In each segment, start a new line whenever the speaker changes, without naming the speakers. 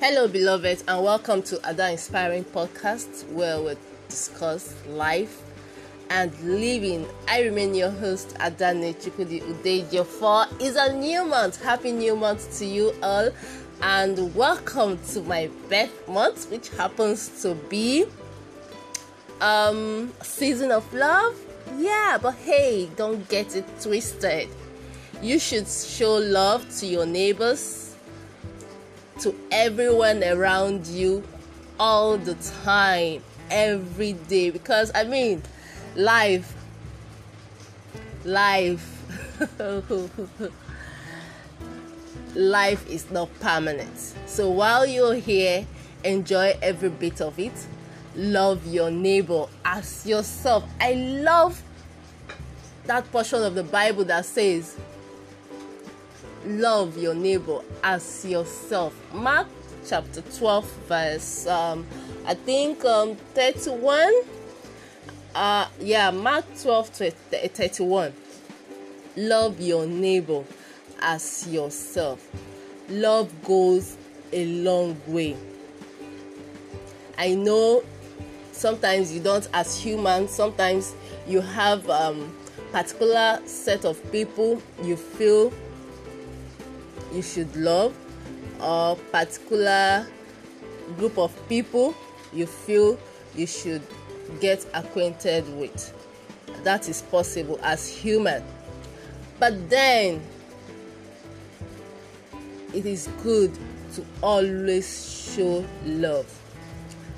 Hello, beloved, and welcome to Ada Inspiring Podcast, where we discuss life and living. I remain your host, Adane Chikudi Udejo. For is a new month. Happy new month to you all, and welcome to my birth month, which happens to be um season of love. Yeah, but hey, don't get it twisted. You should show love to your neighbors to everyone around you all the time, every day. Because I mean, life, life, life is not permanent. So while you're here, enjoy every bit of it. Love your neighbor as yourself. I love that portion of the Bible that says, love your neighbor as yourself. Mark chapter 12, verse um, I think um 31. Uh yeah, Mark 12 to 31. Love your neighbor as yourself. Love goes a long way. I know sometimes you don't as humans, sometimes you have um particular set of people you feel you should love or particular group of people you feel you should get acquainted with. That is possible as human. But then it is good to always show love.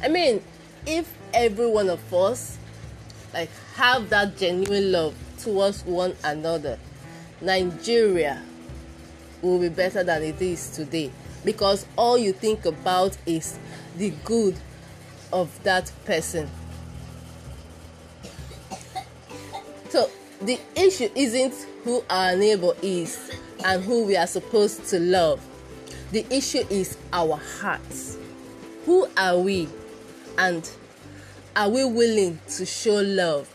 I mean if every one of us like have that genuine love towards one another nigeria will be better than it is today because all you think about is the good of that person. So the issue isn't who our neighbor is and who we are supposed to love. The issue is our hearts. Who are we? And are we willing to show love,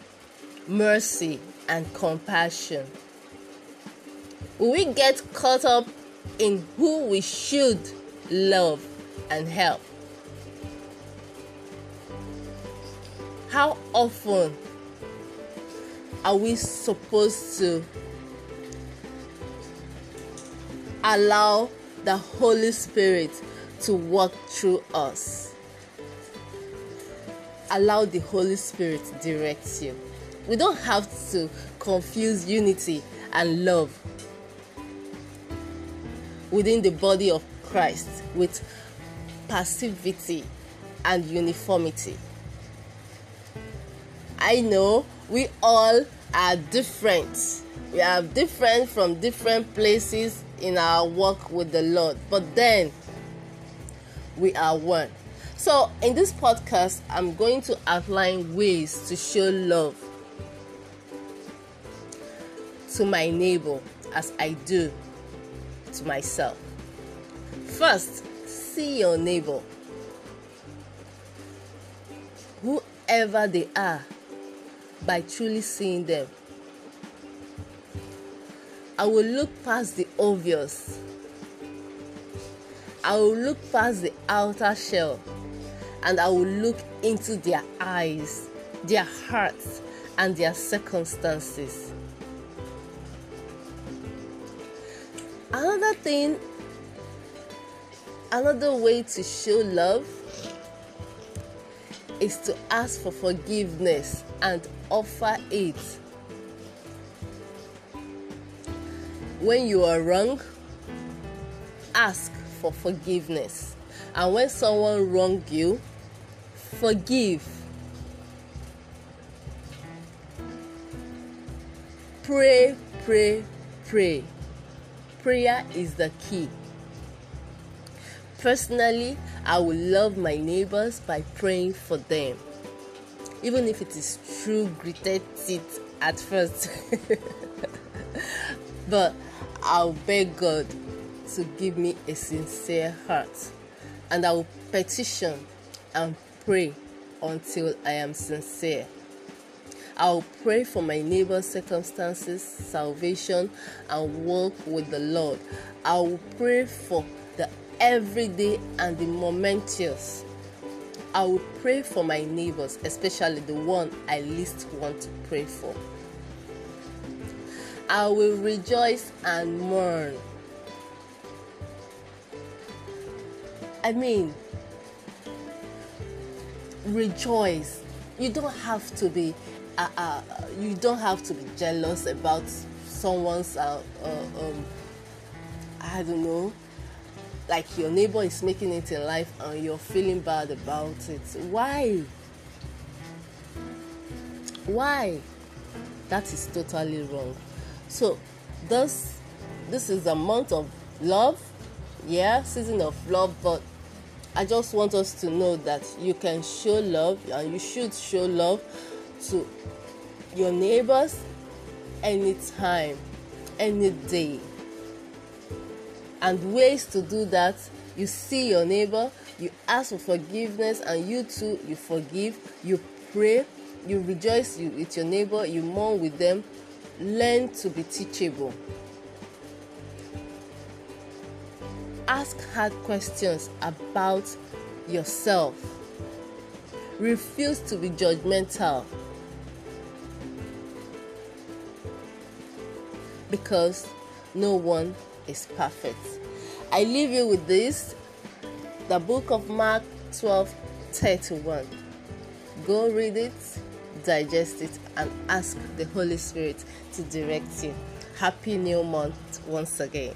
mercy, and compassion? We get caught up in who we should love and help? How often are we supposed to allow the Holy Spirit to work through us? Allow the Holy Spirit to direct you. We don't have to confuse unity and love within the body of Christ with passivity and uniformity. I know we all are different. We are different from different places in our work with the Lord, but then we are one. So, in this podcast, I'm going to outline ways to show love to my neighbor as I do to myself. First, see your neighbor. Whoever they are, by truly seeing them. I will look past the obvious. I will look past the outer shell and I will look into their eyes, their hearts, and their circumstances. Another thing, another way to show love is to ask for forgiveness and offer it. When you are wrong, ask for forgiveness. And when someone wrong you, forgive. Pray, pray, pray. Prayer is the key. Personally, I will love my neighbors by praying for them. Even if it is true gritted teeth at first. but I'll beg God to give me a sincere heart. And I will petition and pray until I am sincere. I'll pray for my neighbor's circumstances, salvation, and walk with the Lord. I will pray for the every day and the momentous. I will pray for my neighbors, especially the one I least want to pray for. I will rejoice and mourn. I mean, rejoice. You don't have to be, uh, uh, you don't have to be jealous about someone's, uh, uh um, I don't know, like your neighbor is making it in life and you're feeling bad about it. Why? Why? That is totally wrong. So, this this is a month of love, yeah, season of love, but I just want us to know that you can show love and you should show love to your neighbors anytime, any day. And ways to do that you see your neighbor you ask for forgiveness and you too you forgive you pray you rejoice with your neighbor you mourn with them. Learn to be teachable. Ask hard questions about yourself. Refuse to be judgmental because no one is perfect. I leave you with this the book of Mark 12 31. Go read it, digest it, and ask the Holy Spirit to direct you. Happy new month once again.